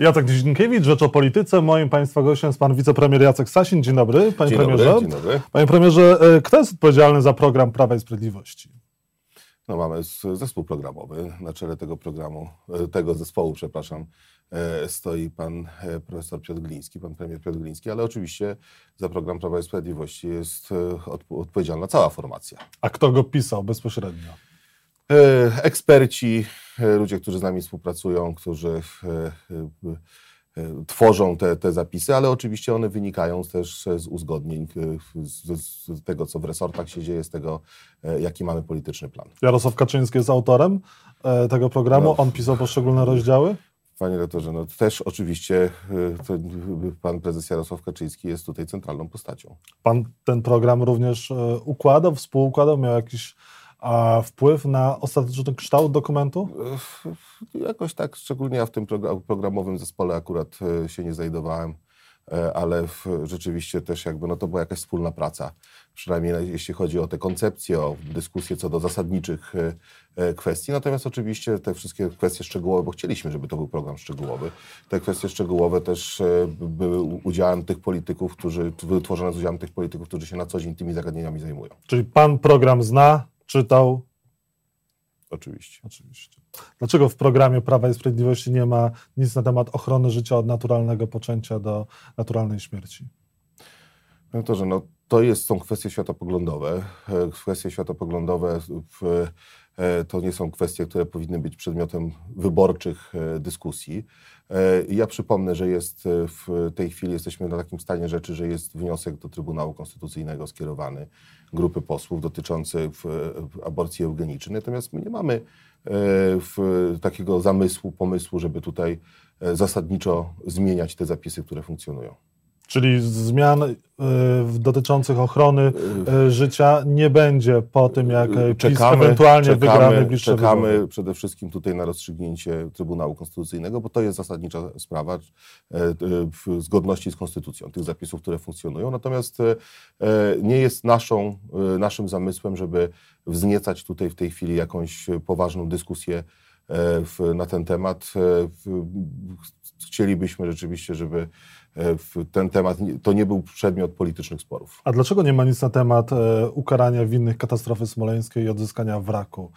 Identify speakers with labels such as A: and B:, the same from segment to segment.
A: Jacek Dzienkiewicz, Rzecz o Polityce. Moim Państwa gościem jest Pan Wicepremier Jacek Sasin. Dzień dobry, Panie
B: dzień
A: Premierze.
B: Dobry, dzień dobry.
A: Panie Premierze, e, kto jest odpowiedzialny za program Prawa i Sprawiedliwości?
B: No mamy zespół programowy. Na czele tego programu, e, tego zespołu, przepraszam, e, stoi pan profesor Piotr Gliński, pan premier Piotr Gliński, ale oczywiście za program Prawa i Sprawiedliwości jest odpowiedzialna cała formacja.
A: A kto go pisał bezpośrednio?
B: Eksperci, ludzie, którzy z nami współpracują, którzy tworzą te, te zapisy, ale oczywiście one wynikają też z uzgodnień, z, z, tego, co w resortach się dzieje, z tego, jaki mamy polityczny plan.
A: Jarosław Kaczyński jest autorem tego programu, no. on pisał poszczególne rozdziały?
B: Panie rektorze, no też oczywiście pan prezes Jarosław Kaczyński jest tutaj centralną postacią.
A: Pan ten program również układał, współukładał, miał jakiś a wpływ na ostateczny kształt dokumentu?
B: Jakoś tak, szczególnie ja w tym programowym zespole akurat e, się nie znajdowałem, e, ale rzeczywiście też jakby no to była jakaś wspólna praca. Przynajmniej jeśli chodzi o te koncepcje, o dyskusje co do zasadniczych e, kwestii. Natomiast oczywiście te wszystkie kwestie szczegółowe, bo chcieliśmy, żeby to był program szczegółowy. Te kwestie szczegółowe też były udziałem tych polityków, którzy, wytworzone z udziałem tych polityków, którzy się na co dzień tymi zagadnieniami zajmują.
A: Czyli pan program zna, czytał?
B: Oczywiście.
A: Oczywiście. Dlaczego w programie Prawa i Sprawiedliwości nie ma nic na temat ochrony życia od naturalnego poczęcia do naturalnej śmierci?
B: To, że no, to jest, są kwestie światopoglądowe. E, kwestie światopoglądowe w, to nie są kwestie, które powinny być przedmiotem wyborczych e, dyskusji. Ja przypomnę, że jest w tej chwili jesteśmy na takim stanie rzeczy, że jest wniosek do Trybunału Konstytucyjnego skierowany grupy posłów dotyczący aborcji eugenicznej. Natomiast my nie mamy takiego zamysłu, pomysłu, żeby tutaj zasadniczo zmieniać te zapisy, które funkcjonują.
A: Czyli zmian y, dotyczących ochrony y, życia nie będzie po tym, jak czekamy, ewentualnie czekamy, wygra najbliższe
B: Czekamy
A: wybory.
B: przede wszystkim tutaj na rozstrzygnięcie Trybunału Konstytucyjnego, bo to jest zasadnicza sprawa w zgodności z konstytucją tych zapisów, które funkcjonują. Natomiast nie jest naszą, naszym zamysłem, żeby wzniecać tutaj w tej chwili jakąś poważną dyskusję na ten temat. Chcielibyśmy rzeczywiście, żeby E, ten temat, to nie był przedmiot politycznych sporów.
A: A dlaczego nie ma nic na temat e, ukarania winnych katastrofy smoleńskiej i odzyskania wraku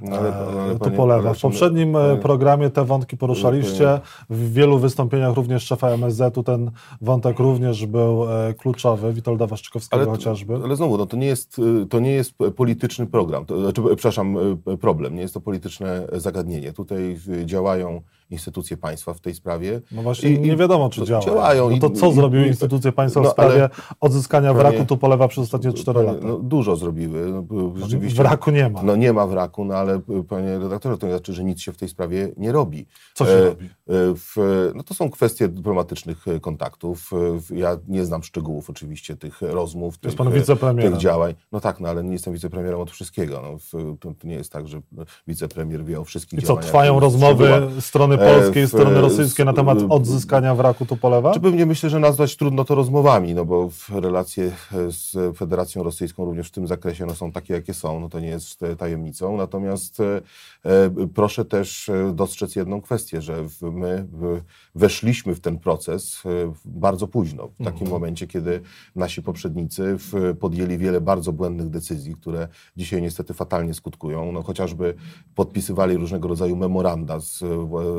A: no, ale, ale e, Tupolewa? W poprzednim panie, programie te wątki poruszaliście, w wielu wystąpieniach również szefa MSZ-u ten wątek również był kluczowy, Witolda Waszczykowskiego ale, chociażby.
B: Ale znowu, no, to, nie jest, to nie jest polityczny program, to, znaczy, przepraszam, problem, nie jest to polityczne zagadnienie. Tutaj działają instytucje państwa w tej sprawie.
A: No właśnie I, nie wiadomo, czy działa. działają. No to co zrobiły instytucje państwa no, w sprawie odzyskania panie, wraku Tupolewa przez ostatnie 4 lata?
B: No, dużo zrobiły. No,
A: no, rzeczywiście, wraku nie ma.
B: No nie ma wraku, no ale panie redaktorze, to nie znaczy, że nic się w tej sprawie nie robi.
A: Co się e, robi? E,
B: w, no to są kwestie dyplomatycznych e, kontaktów. E, ja nie znam szczegółów oczywiście tych rozmów,
A: tych,
B: tych działań. No tak, no ale nie jestem wicepremierem od wszystkiego. No, to, nie jest tak, że wicepremier wie o wszystkich
A: I co,
B: działaniach.
A: trwają rozmowy strony polskiej, w, strony rosyjskiej na temat odzyskania wraku Tupolewa?
B: Czy pewnie myślę, że nazwać trudno to rozmowami, no bo relacje z Federacją Rosyjską również w tym zakresie no, są takie, jakie są, no to nie jest tajemnicą. Natomiast e, proszę też e, dostrzec jedną kwestię, że my weszliśmy w ten proces e, bardzo późno, w takim mhm. momencie, kiedy nasi poprzednicy podjęli wiele bardzo błędnych decyzji, które dzisiaj niestety fatalnie skutkują. No, chociażby podpisywali różnego rodzaju memoranda z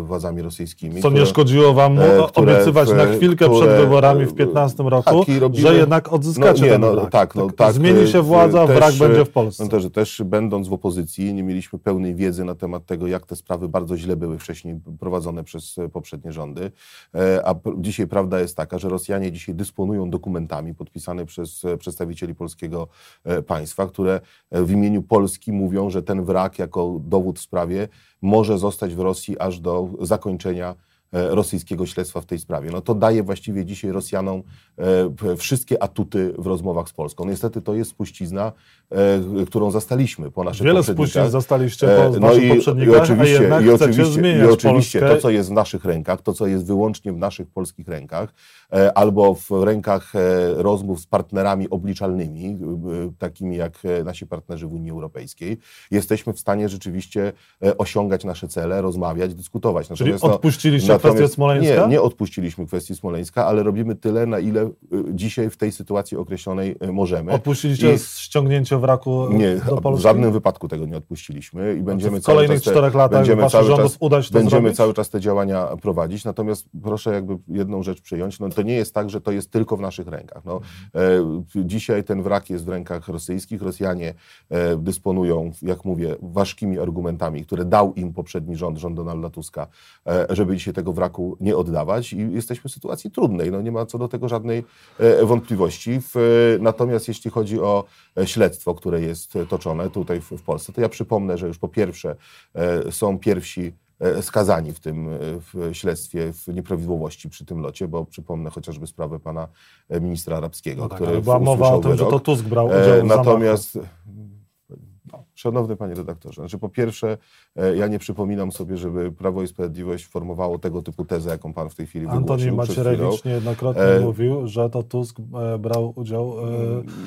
B: władzami rosyjskimi,
A: co nie szkodziło wam e, które, obiecywać na chwilkę które, przed wyborami w 15 roku, robimy, że jednak odzyskacie no, nie, no,
B: ten Tak, no, tak, tak,
A: Zmieni się władza, też, wrak będzie w Polsce.
B: No, też, też będąc w opozycji nie mieliśmy pełnej wiedzy na temat tego, jak te sprawy bardzo źle były wcześniej prowadzone przez poprzednie rządy. E, a dzisiaj prawda jest taka, że Rosjanie dzisiaj dysponują dokumentami podpisane przez przedstawicieli polskiego e, państwa, które w imieniu Polski mówią, że ten wrak jako dowód w sprawie może zostać w Rosji aż do zakończenia rosyjskiego śledztwa w tej sprawie. No to daje właściwie dzisiaj Rosjanom e, wszystkie atuty w rozmowach z Polską. Niestety to jest spuścizna, e, którą zastaliśmy po naszych
A: Wiele spuścizn zastaliście po no i, poprzednikach, i oczywiście, a i oczywiście, i
B: oczywiście to, co jest w naszych rękach, to, co jest wyłącznie w naszych polskich rękach, albo w rękach rozmów z partnerami obliczalnymi, takimi jak nasi partnerzy w Unii Europejskiej, jesteśmy w stanie rzeczywiście osiągać nasze cele, rozmawiać, dyskutować.
A: Natomiast, Czyli odpuściliście kwestię Smoleńska?
B: Nie, nie odpuściliśmy kwestii Smoleńska, ale robimy tyle, na ile y, dzisiaj w tej sytuacji określonej y, możemy.
A: Odpuściliście I... ściągnięcie wraku
B: nie,
A: do Polski?
B: w żadnym wypadku tego nie odpuściliśmy i będziemy
A: w kolejnych
B: cały
A: czterech latach
B: będziemy cały czas,
A: uda się
B: Będziemy
A: zrobić?
B: cały czas te działania prowadzić, natomiast proszę jakby jedną rzecz przyjąć, no to nie jest tak, że to jest tylko w naszych rękach. No, e, dzisiaj ten wrak jest w rękach rosyjskich, Rosjanie e, dysponują, jak mówię, ważkimi argumentami, które dał im poprzedni rząd, rząd Donalda Tuska, e, żeby dzisiaj tego wraku nie oddawać i jesteśmy w sytuacji trudnej, no nie ma co do tego żadnej e, wątpliwości. W, natomiast jeśli chodzi o e, śledztwo, które jest toczone tutaj w, Polsce, to ja przypomnę, że już po pierwsze e, są pierwsi E, skazani w tym e, w śledztwie w nieprawidłowości przy tym locie, bo przypomnę chociażby sprawę pana e, ministra arabskiego,
A: no tak,
B: który
A: była mowa o tym,
B: wyrok.
A: że to Tusk brał udział w
B: Natomiast Szanowny panie redaktorze, znaczy po pierwsze, e, ja nie przypominam sobie, żeby Prawo i Sprawiedliwość formowało tego typu tezę, jaką pan w tej chwili
A: Antoni
B: wygłosił.
A: Macierewicz niejednokrotnie e... mówił, że to Tusk e, brał udział.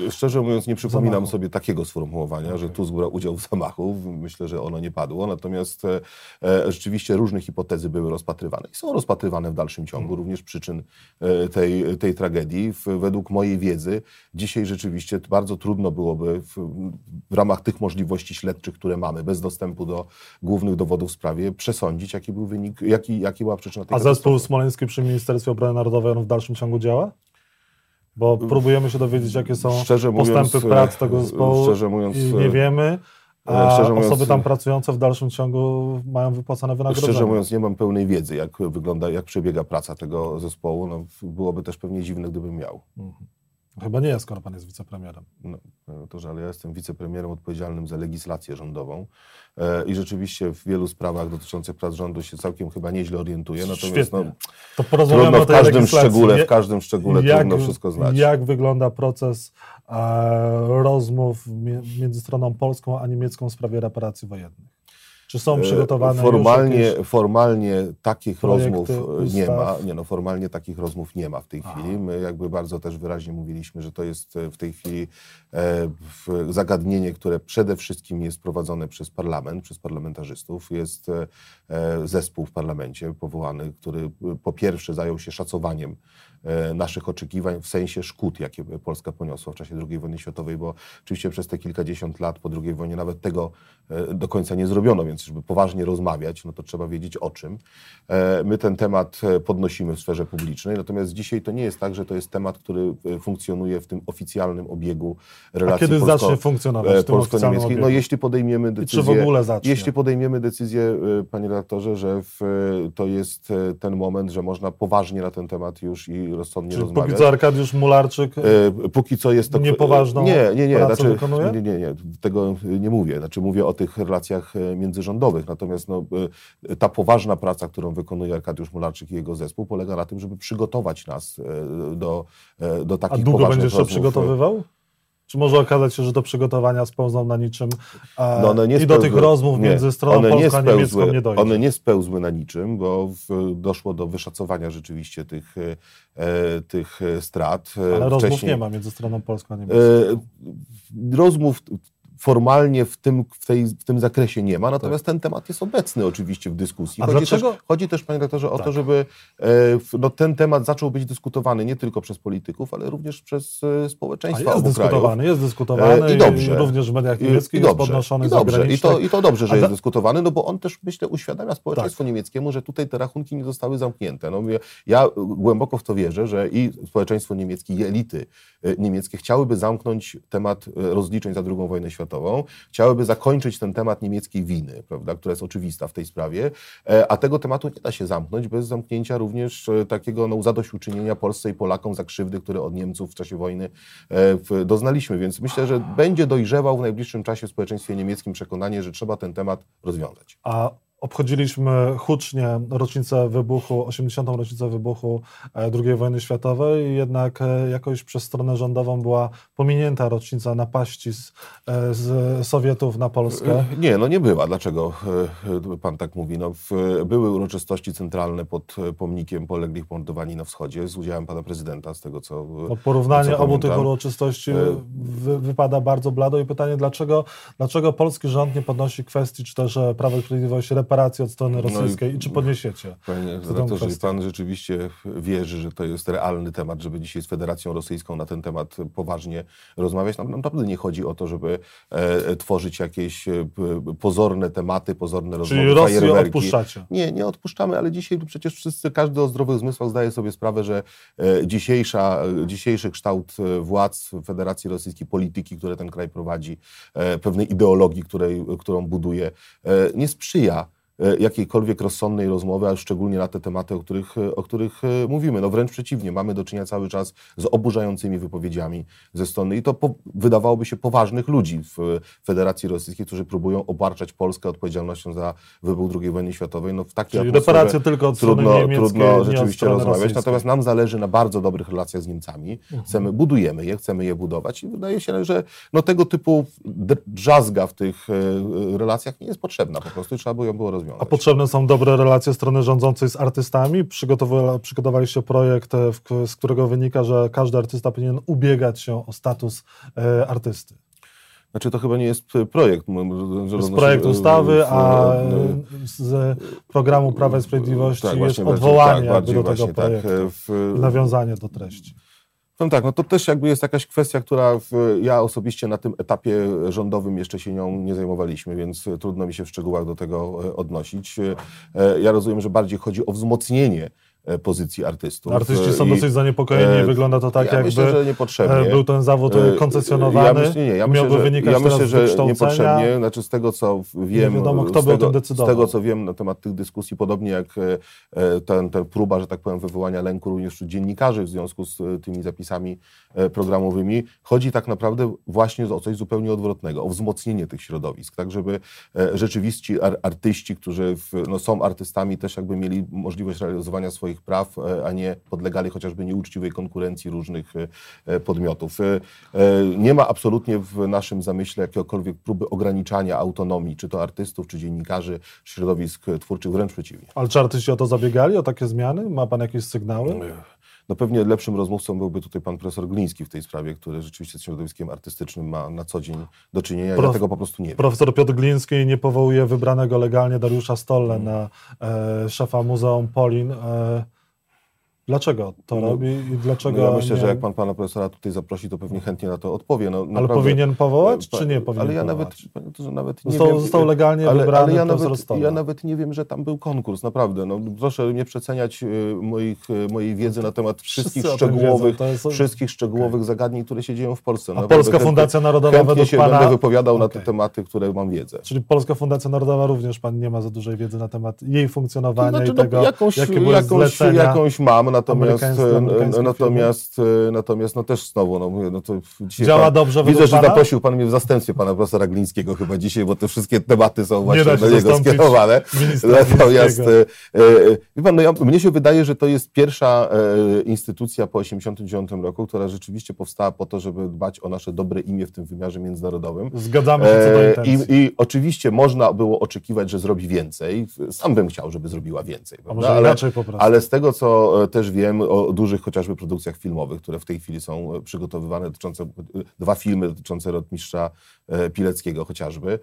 B: E... Szczerze mówiąc, nie przypominam zamachu. sobie takiego sformułowania, okay. że Tusk brał udział w zamachu. Myślę, że ono nie padło. Natomiast e, e rzeczywiście różne hipotezy były rozpatrywane i są rozpatrywane w dalszym ciągu, hmm. również przyczyn tej, tej tragedii. Według mojej wiedzy dzisiaj rzeczywiście bardzo trudno byłoby w, w ramach tych możliwości, możliwości śledczych, które mamy, bez dostępu do głównych dowodów w sprawie, przesądzić, jaki był wynik, jaki, jaki była przyczyna tej
A: A zespół smoleński przy Ministerstwie Obrony Narodowej on w dalszym ciągu działa? Bo próbujemy się dowiedzieć, jakie są szczerze postępy mówiąc, prac tego zespołu szczerze mówiąc, i nie wiemy. A mówiąc, osoby tam pracujące w dalszym ciągu mają wypłacone wynagrodzenie.
B: Szczerze mówiąc, nie mam pełnej wiedzy, jak wygląda, jak przebiega praca tego zespołu. No, byłoby też pewnie dziwne, gdybym miał. Mhm.
A: Chyba nie jest, skoro pan jest wicepremierem.
B: No, to, że ale ja jestem wicepremierem odpowiedzialnym za legislację rządową e, i rzeczywiście w wielu sprawach dotyczących prac rządu się całkiem chyba nieźle orientuję. Natomiast no,
A: to trudno
B: w każdym szczególe, w każdym szczególe jak, trudno wszystko znać.
A: Jak wygląda proces e, rozmów między stroną polską a niemiecką w sprawie reparacji wojennych? Czy są e, przygotowane
B: formalnie, formalnie takich rozmów nie ma. Nie no, formalnie takich rozmów nie ma w tej Aha. chwili. My jakby bardzo też wyraźnie mówiliśmy, że to jest e, w tej chwili e, zagadnienie, które przede wszystkim jest prowadzone przez parlament, przez parlamentarzystów. Jest zespół w parlamencie powołany, który po pierwsze zajął się szacowaniem E, naszych oczekiwań w sensie szkód, jakie Polska poniosła w czasie II wojny światowej, bo oczywiście przez te kilkadziesiąt lat po II wojnie nawet tego e, do końca nie zrobiono, więc żeby poważnie rozmawiać, no to trzeba wiedzieć o czym. E, my ten temat podnosimy w sferze publicznej, natomiast dzisiaj to nie jest tak, że to jest temat, który funkcjonuje w tym oficjalnym obiegu relacji
A: A kiedy polsko, zacznie funkcjonować
B: polsko-niemieckiej? No jeśli podejmiemy decyzję,
A: czy w ogóle zacznie?
B: jeśli podejmiemy decyzję, panie redaktorze, że w, to jest ten moment, że można poważnie na ten temat już i rozsądnie Czyli rozmawiać.
A: Póki co Arkadiusz Mularczyk
B: e, póki co jest to
A: niepoważną
B: nie, nie, nie,
A: pracę
B: znaczy,
A: wykonuje?
B: Nie, nie, nie, tego nie mówię. Znaczy mówię o tych relacjach e, międzyrządowych. Natomiast no, e, ta poważna praca, którą wykonuje Arkadiusz Mularczyk i jego zespół polega na tym, żeby przygotować nas do, do takich
A: A długo będziesz
B: to
A: przygotowywał? Czy może okazać się, że do przygotowania spełzną na niczym no one nie i do tych rozmów nie, między stroną polską nie a niemiecką nie dojdzie?
B: One nie spełzły na niczym, bo w, doszło do wyszacowania rzeczywiście tych, e, tych strat.
A: Ale Wcześniej, rozmów nie ma między stroną polską a niemiecką. E,
B: rozmów formalnie w tym, w, tej, w tym zakresie nie ma, natomiast tak. ten temat jest obecny oczywiście w dyskusji. Chodzi, też, chodzi też, panie doktorze, o tak. to, żeby e, no, ten temat zaczął być dyskutowany nie tylko przez polityków, ale również przez e, społeczeństwo
A: A jest dyskutowany, krajów. jest dyskutowany e, i dobrze. również w mediach niemieckich I, i dobrze, jest podnoszony
B: i dobrze, i to, I to dobrze, że jest dyskutowany, no bo on też, myślę, uświadamia społeczeństwu tak. niemieckiemu, że tutaj te rachunki nie zostały zamknięte. No, ja głęboko w to wierzę, że i społeczeństwo niemieckie, i elity e, niemieckie chciałyby zamknąć temat e, rozliczeń za II wojnę światową światową, chciałyby zakończyć ten temat niemieckiej winy, prawda, która jest oczywista w tej sprawie, e, a tego tematu nie da się zamknąć bez zamknięcia również e, takiego no, zadośćuczynienia Polsce i Polakom za krzywdy, które od Niemców w czasie wojny e, doznaliśmy. Więc myślę, że będzie dojrzewał w najbliższym czasie w społeczeństwie niemieckim przekonanie, że trzeba ten temat rozwiązać.
A: A obchodziliśmy hucznie rocznicę wybuchu, 80. rocznicę wybuchu e, II wojny światowej, jednak e, jakoś przez stronę rządową była pominięta rocznica napaści z, e, z Sowietów na Polskę.
B: Nie, no nie była. Dlaczego pan tak mówi? No, były uroczystości centralne pod pomnikiem poległych mordowani na wschodzie z udziałem pana prezydenta, z tego co
A: no, Porównanie co obu tych uroczystości wy, wypada bardzo blado i pytanie, dlaczego, dlaczego polski rząd nie podnosi kwestii, czy też Prawo i Sprawiedliwość reparacji od strony rosyjskiej no i, i, czy podniesiecie?
B: Panie redaktorze, pan rzeczywiście wierzy, że to jest realny temat, żeby dzisiaj z Federacją Rosyjską na ten temat poważnie rozmawiać. Nam naprawdę nie chodzi o to, żeby e, tworzyć jakieś e, pozorne tematy, pozorne rozmowy,
A: Czyli Rosję odpuszczacie?
B: Nie, nie odpuszczamy, ale dzisiaj przecież wszyscy, każdy o zdrowych zmysłach zdaje sobie sprawę, że e, dzisiejsza, dzisiejszy kształt e, władz Federacji Rosyjskiej, polityki, które ten kraj prowadzi, e, pewnej ideologii, której, którą buduje, nie sprzyja jakiejkolwiek rozsądnej rozmowy, a szczególnie na te tematy, o których, e, o których e, mówimy. No wręcz przeciwnie, mamy do czynienia cały czas z oburzającymi wypowiedziami ze strony i to po, wydawałoby się poważnych ludzi w Federacji Rosyjskiej, którzy próbują obarczać Polskę odpowiedzialnością za wybuch II wojny światowej. No w takiej
A: Czyli reparacje tylko od
B: trudno, trudno rzeczywiście rozmawiać. Rosyjskiej. Natomiast nam zależy na bardzo dobrych relacjach z Niemcami. Mhm. Chcemy, budujemy je, chcemy je budować i wydaje się, że no, tego typu drzazga w tych relacjach nie jest potrzebna. Po prostu trzeba by ją było rozwiązać
A: rozwiązać. A potrzebne są dobre relacje strony rządzącej z artystami? przygotowaliście projekt, z którego wynika, że każdy artysta powinien ubiegać się o status e, artysty.
B: Znaczy to chyba nie jest projekt.
A: To jest projekt ustawy, a z programu Prawa i Sprawiedliwości tak, jest odwołanie tak, do tego tak, projektu, tak, w... nawiązanie do treści.
B: No tak, no to też jakby jest jakaś kwestia, która w, ja osobiście na tym etapie rządowym jeszcze się nią nie zajmowaliśmy, więc trudno mi się w szczegółach do tego e, odnosić. E, ja rozumiem, że bardziej chodzi o wzmocnienie pozycji artystów.
A: Artyści są I, dosyć zaniepokojeni, e, wygląda to tak, ja jakby myślę, że niepotrzebnie. E, był ten zawód e, koncesjonowany, ja nie, ja myślę, że, wynikać
B: ja myślę, że niepotrzebnie, znaczy z tego co wiem, nie wiadomo, kto z, by tego, decydował. z tego co wiem na temat tych dyskusji, podobnie jak ten, ten próba, że tak powiem, wywołania lęku również wśród dziennikarzy w związku z tymi zapisami programowymi, chodzi tak naprawdę właśnie o coś zupełnie odwrotnego, o wzmocnienie tych środowisk, tak żeby rzeczywiści artyści, którzy w, no, są artystami, też jakby mieli możliwość realizowania swoich swoich praw, e, a nie podlegali chociażby nieuczciwej konkurencji różnych e, e, podmiotów. Nie ma absolutnie w naszym zamyśle jakiegokolwiek próby ograniczania autonomii, czy to artystów, czy dziennikarzy, środowisk twórczych, wręcz przeciwnie.
A: Ale czy artyści o to zabiegali, o takie zmiany? Ma Pan jakieś sygnały?
B: No pewnie lepszym rozmówcą byłby tutaj pan profesor Gliński w tej sprawie, który rzeczywiście z środowiskiem artystycznym ma na co dzień do czynienia. Prof, ja tego po prostu nie wiem.
A: Profesor Piotr Gliński nie powołuje wybranego legalnie Dariusza Stolle hmm. na e, szefa Muzeum Polin. E, Dlaczego to no, robi i dlaczego.
B: No ja myślę, nie... że jak pan pana profesora tutaj zaprosi, to pewnie chętnie na to odpowie. No,
A: ale powinien powołać, czy nie powinien?
B: Ale ja
A: nawet,
B: to, nawet nie
A: został,
B: wiem.
A: Został legalnie ale, wybrany ale
B: ja nawet, ja nawet nie wiem, że tam był konkurs, naprawdę. No, proszę nie przeceniać y, moich, y, mojej wiedzy na temat wszystkich szczegółowych, jest... wszystkich szczegółowych okay. zagadnień, które się dzieją w Polsce.
A: A Polska Fundacja Narodowa według
B: się
A: pana...
B: będę wypowiadał okay. na te tematy, które mam wiedzę.
A: Czyli Polska Fundacja Narodowa również pan nie ma za dużej wiedzy na temat jej funkcjonowania to znaczy, i no, tego, no, jakąś, jakie były jakąś,
B: jakąś mam, natomiast natomiast, e, natomiast no też znowu, no, no to
A: Działa pan, dobrze
B: Widzę, że zaprosił Pan mnie w zastępstwie Pana profesora Glińskiego chyba dzisiaj, bo te wszystkie tematy są właśnie do niego skierowane. Natomiast, e, e, wie Pan, no ja, mnie się wydaje, że to jest pierwsza e, instytucja po 1989 roku, która rzeczywiście powstała po to, żeby dbać o nasze dobre imię w tym wymiarze międzynarodowym.
A: Zgadzamy się co do e,
B: intencji. I, I oczywiście można było oczekiwać, że zrobi więcej. Sam bym chciał, żeby zrobiła więcej.
A: A może ale, inaczej po prostu.
B: Ale z tego, co też wiem o dużych chociażby produkcjach filmowych, które w tej chwili są e, przygotowywane, dotyczące, e, dwa filmy dotyczące rotmistrza e, Pileckiego chociażby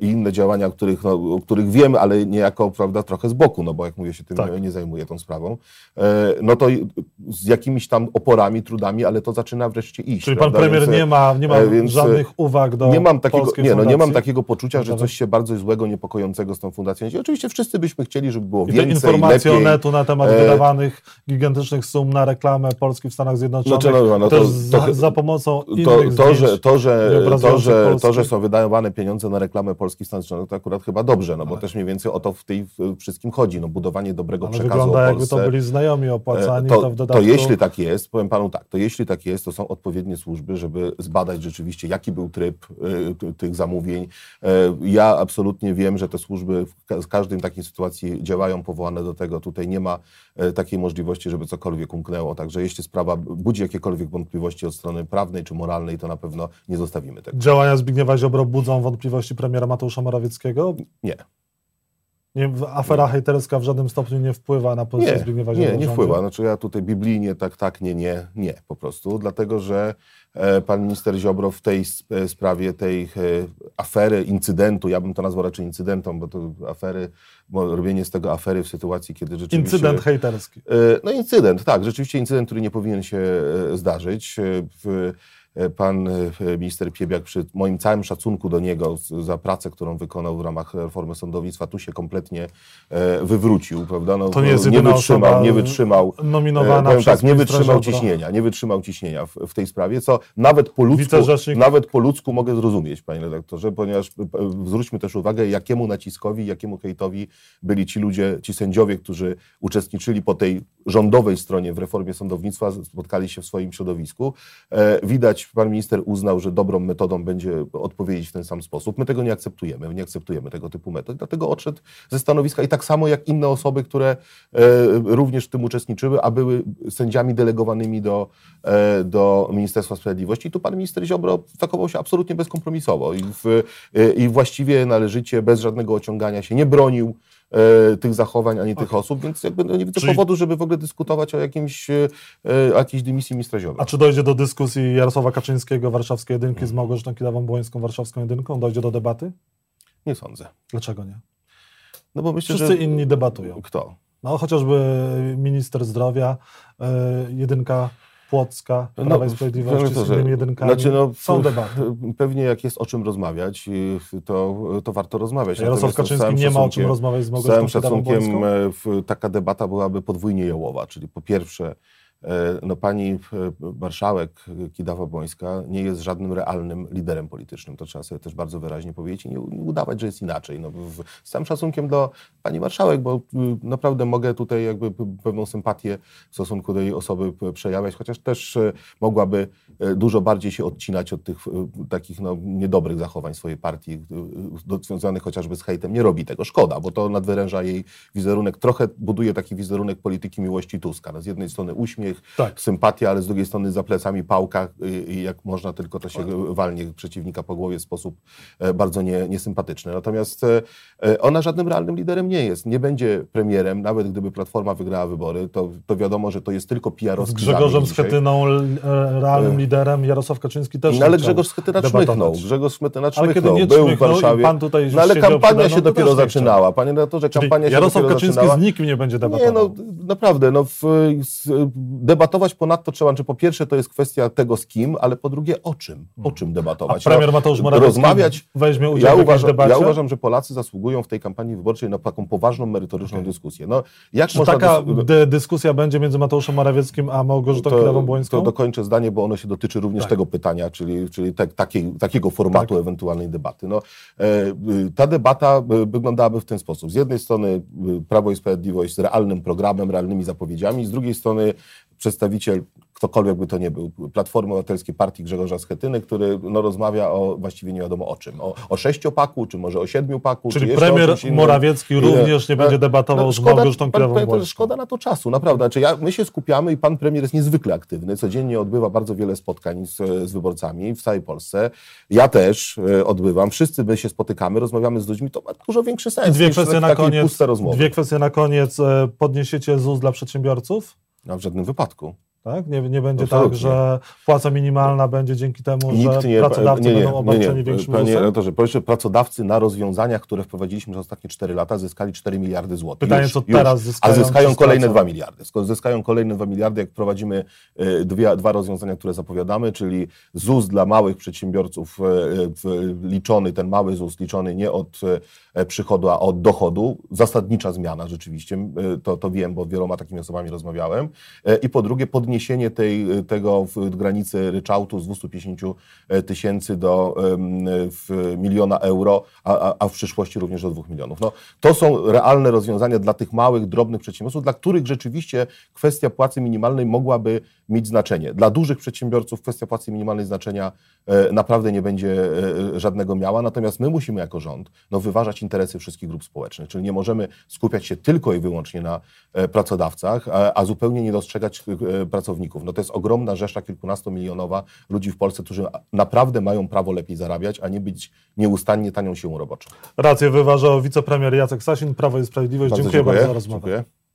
B: i inne działania, o których, no, o których wiemy, ale niejako prawda, trochę z boku, no bo jak mówię, się tym tak. nie zajmuję tą sprawą, no to z jakimiś tam oporami, trudami, ale to zaczyna wreszcie iść.
A: Czyli prawda? pan premier więc, nie ma, nie ma żadnych uwag do nie mam takiego,
B: nie, no, nie mam takiego poczucia, że coś się bardzo złego, niepokojącego z tą fundacją dzieje. Oczywiście wszyscy byśmy chcieli, żeby było I więcej, te
A: informacje
B: lepiej.
A: netu na temat e... wydawanych gigantycznych sum na reklamę Polski w Stanach Zjednoczonych, znaczy, no, no, to, za, to, za, pomocą innych to,
B: to, że, to, że, to, że, to, że są wydawane pieniądze na reklamę Polski w Stanach Zjednoczonych, to akurat chyba dobrze, no bo tak. też mniej więcej o to w tej wszystkim chodzi, no budowanie dobrego Ale przekazu
A: wygląda jakby to byli znajomi opłacani,
B: to,
A: to w dodatku...
B: To jeśli tak jest, powiem panu tak, to jeśli tak jest, to są odpowiednie służby, żeby zbadać rzeczywiście, jaki był tryb y, tych zamówień. Y, ja absolutnie wiem, że te służby w każdej takiej sytuacji działają powołane do tego. Tutaj nie ma y, takiej możliwości, żeby cokolwiek umknęło. Także jeśli sprawa budzi jakiekolwiek wątpliwości od strony prawnej czy moralnej, to na pewno nie zostawimy tego.
A: Działania Zbigniewa Ziobro budzą wątpliwości premiera Mateusza Morawieckiego?
B: Nie.
A: Nie, afera nie. hejterska w żadnym stopniu nie wpływa na pozycję nie, Zbigniewa
B: Nie, nie wpływa. Znaczy ja tutaj biblijnie tak, tak, nie, nie, nie po prostu, dlatego że e, pan minister Ziobro w tej e, sprawie, tej e, afery, incydentu, ja bym to nazwał raczej incydentem, bo to afery, bo robienie z tego afery w sytuacji, kiedy rzeczywiście...
A: Incydent hejterski.
B: No incydent, tak, rzeczywiście incydent, który nie powinien się zdarzyć. W, pan e, minister Piebiak przy moim całym szacunku do niego za pracę, którą wykonał w ramach reformy sądownictwa, tu się kompletnie e, wywrócił, prawda? No,
A: to nie jest
B: nie wytrzymał, nie wytrzymał,
A: nominowana
B: powiem tak, nie wytrzymał ciśnienia, nie wytrzymał ciśnienia w, w, tej sprawie, co nawet po ludzku, nawet po ludzku mogę zrozumieć, panie redaktorze, ponieważ zwróćmy też uwagę, jakiemu naciskowi, jakiemu hejtowi byli ci ludzie, ci sędziowie, którzy uczestniczyli po tej rządowej stronie w reformie sądownictwa, spotkali się w swoim środowisku. Widać pan minister uznał, że dobrą metodą będzie odpowiedzieć w ten sam sposób. My tego nie akceptujemy, nie akceptujemy tego typu metod, dlatego odszedł ze stanowiska i tak samo jak inne osoby, które e, również w tym uczestniczyły, a były sędziami delegowanymi do, e, do Ministerstwa Sprawiedliwości. I tu pan minister Ziobro zachował się absolutnie bezkompromisowo i, w, e, i właściwie należycie, bez żadnego ociągania się, nie bronił tych zachowań ani okay. tych osób, więc jakby no nie widzę Czyli... powodu, żeby w ogóle dyskutować o jakimś, e, o jakiejś dymisji ministra Ziobro.
A: A czy dojdzie do dyskusji Jarosława Kaczyńskiego, warszawskiej jedynki z Małgorzatą Kidawą-Błońską, warszawską jedynką? Dojdzie do debaty?
B: Nie sądzę.
A: Dlaczego nie?
B: No bo myślę,
A: Wszyscy
B: że...
A: inni debatują.
B: Kto?
A: No chociażby minister zdrowia, yy, jedynka Płocka, no, Prawa no, i Sprawiedliwości z innymi jedynkami. Znaczy, no, Są debaty.
B: Pewnie jak jest o czym rozmawiać, to, to warto rozmawiać.
A: Jarosław Kaczyński nie ma o czym rozmawiać z
B: Małgosią Z całym szacunkiem e, taka debata byłaby podwójnie jałowa, czyli po pierwsze no pani e, marszałek Kidawa-Błońska nie jest żadnym realnym liderem politycznym. To trzeba sobie też bardzo wyraźnie powiedzieć i nie, udawać, że jest inaczej. No, z całym szacunkiem do pani marszałek, bo naprawdę mogę tutaj jakby pewną sympatię w stosunku do jej osoby przejawiać, chociaż też e, mogłaby dużo bardziej się odcinać od tych takich no, niedobrych zachowań swojej partii, związanych chociażby z hejtem. Nie robi tego. Szkoda, bo to nadwyręża jej wizerunek. Trochę buduje taki wizerunek polityki miłości Tuska. No, z jednej strony uśmiech, uśmiech, tak. sympatia, ale z drugiej strony za plecami pałka i jak można tylko to się walnie przeciwnika po głowie w sposób e, bardzo nie, niesympatyczny. Natomiast e, e, ona żadnym realnym liderem nie jest. Nie będzie premierem, nawet gdyby Platforma wygrała wybory, to, to wiadomo, że to jest tylko PR-owski
A: Z Grzegorzem Schetyną realnym liderem, Jarosław Kaczyński też
B: No ale Grzegorz Schetyna czmychnął. Grzegorz Schetyna czmychnął. Był w Warszawie. Pan tutaj no ale kampania się dopiero zaczynała. Panie redaktorze, kampania się
A: Jarosław
B: dopiero
A: Kaczyński
B: zaczynała.
A: z nikim nie będzie debatował.
B: Nie, no naprawdę, no w, debatować ponadto trzeba, czy po pierwsze to jest kwestia tego z kim, ale po drugie o czym, o czym debatować.
A: A premier Mateusz Morawiecki rozmawiać, weźmie udział
B: ja
A: w uważam, debacie?
B: Ja uważam, że Polacy zasługują w tej kampanii wyborczej na taką poważną, merytoryczną okay. dyskusję. No,
A: jak czy taka dys dyskusja będzie między Mateuszem Morawieckim a Małgorzatą Krawą-Błońską?
B: To dokończę zdanie, bo ono się dotyczy również tak. tego pytania, czyli, czyli te, takiej, takiego formatu tak. ewentualnej debaty. No, e, ta debata e, wyglądałaby w ten sposób. Z jednej strony e, Prawo i Sprawiedliwość z realnym programem, realnymi zapowiedziami, z drugiej strony przedstawiciel ktokolwiek by to nie był, Platformy Obywatelskiej Partii Grzegorza Schetyny, który no, rozmawia o właściwie nie wiadomo o czym. O, o sześciopaku, czy może o siedmiupaku.
A: Czyli premier Morawiecki również nie będzie no, debatował no, z Małgorzatą Kierową
B: Szkoda na to czasu, naprawdę. Znaczy ja, my się skupiamy i pan premier jest niezwykle aktywny. Codziennie odbywa bardzo wiele spotkań z, z wyborcami w całej Polsce. Ja też e, odbywam. Wszyscy my się spotykamy, rozmawiamy z ludźmi. To ma dużo większy sens
A: dwie kwestie na koniec, Dwie kwestie na koniec. E, podniesiecie ZUS dla przedsiębiorców?
B: W żadnym wypadku.
A: Tak? Nie, nie będzie Absolutnie. tak, że płaca minimalna będzie dzięki temu, Nikt że nie, pracodawcy nie, nie, będą obarczeni nie, większym Panie
B: redaktorze, powiedzmy, pracodawcy na rozwiązaniach, które wprowadziliśmy przez ostatnie 4 lata, zyskali 4 miliardy złotych.
A: Pytanie,
B: już,
A: co teraz zyskają?
B: A zyskają kolejne 2 miliardy. Skoro zyskają kolejne 2 miliardy, jak prowadzimy y, dwie, dwa rozwiązania, które zapowiadamy, czyli ZUS dla małych przedsiębiorców y, y, liczony, ten mały ZUS liczony nie od przychodu, a od dochodu. Zasadnicza zmiana rzeczywiście, to, to wiem, bo wieloma takimi osobami rozmawiałem. I po drugie, podniesienie tej tego w granicy ryczałtu z 250 e, tysięcy do miliona euro, a, a, w przyszłości również do 2 milionów. No, to są realne rozwiązania dla tych małych, drobnych przedsiębiorców, dla których rzeczywiście kwestia płacy minimalnej mogłaby mieć znaczenie. Dla dużych przedsiębiorców kwestia płacy minimalnej znaczenia e, naprawdę nie będzie e, żadnego miała, natomiast my musimy jako rząd no, wyważać interesy wszystkich grup społecznych. Czyli nie możemy skupiać się tylko i wyłącznie na e, pracodawcach, a, a zupełnie nie dostrzegać e, pracowników. No to jest ogromna rzesza kilkunastomilionowa ludzi w Polsce, którzy naprawdę mają prawo lepiej zarabiać, a nie być nieustannie tanią siłą roboczą.
A: Rację wyważał wicepremier Jacek Sasin, Prawo i Sprawiedliwość. Bardzo dziękuję, dziękuję bardzo za rozmowę. Dziękuję.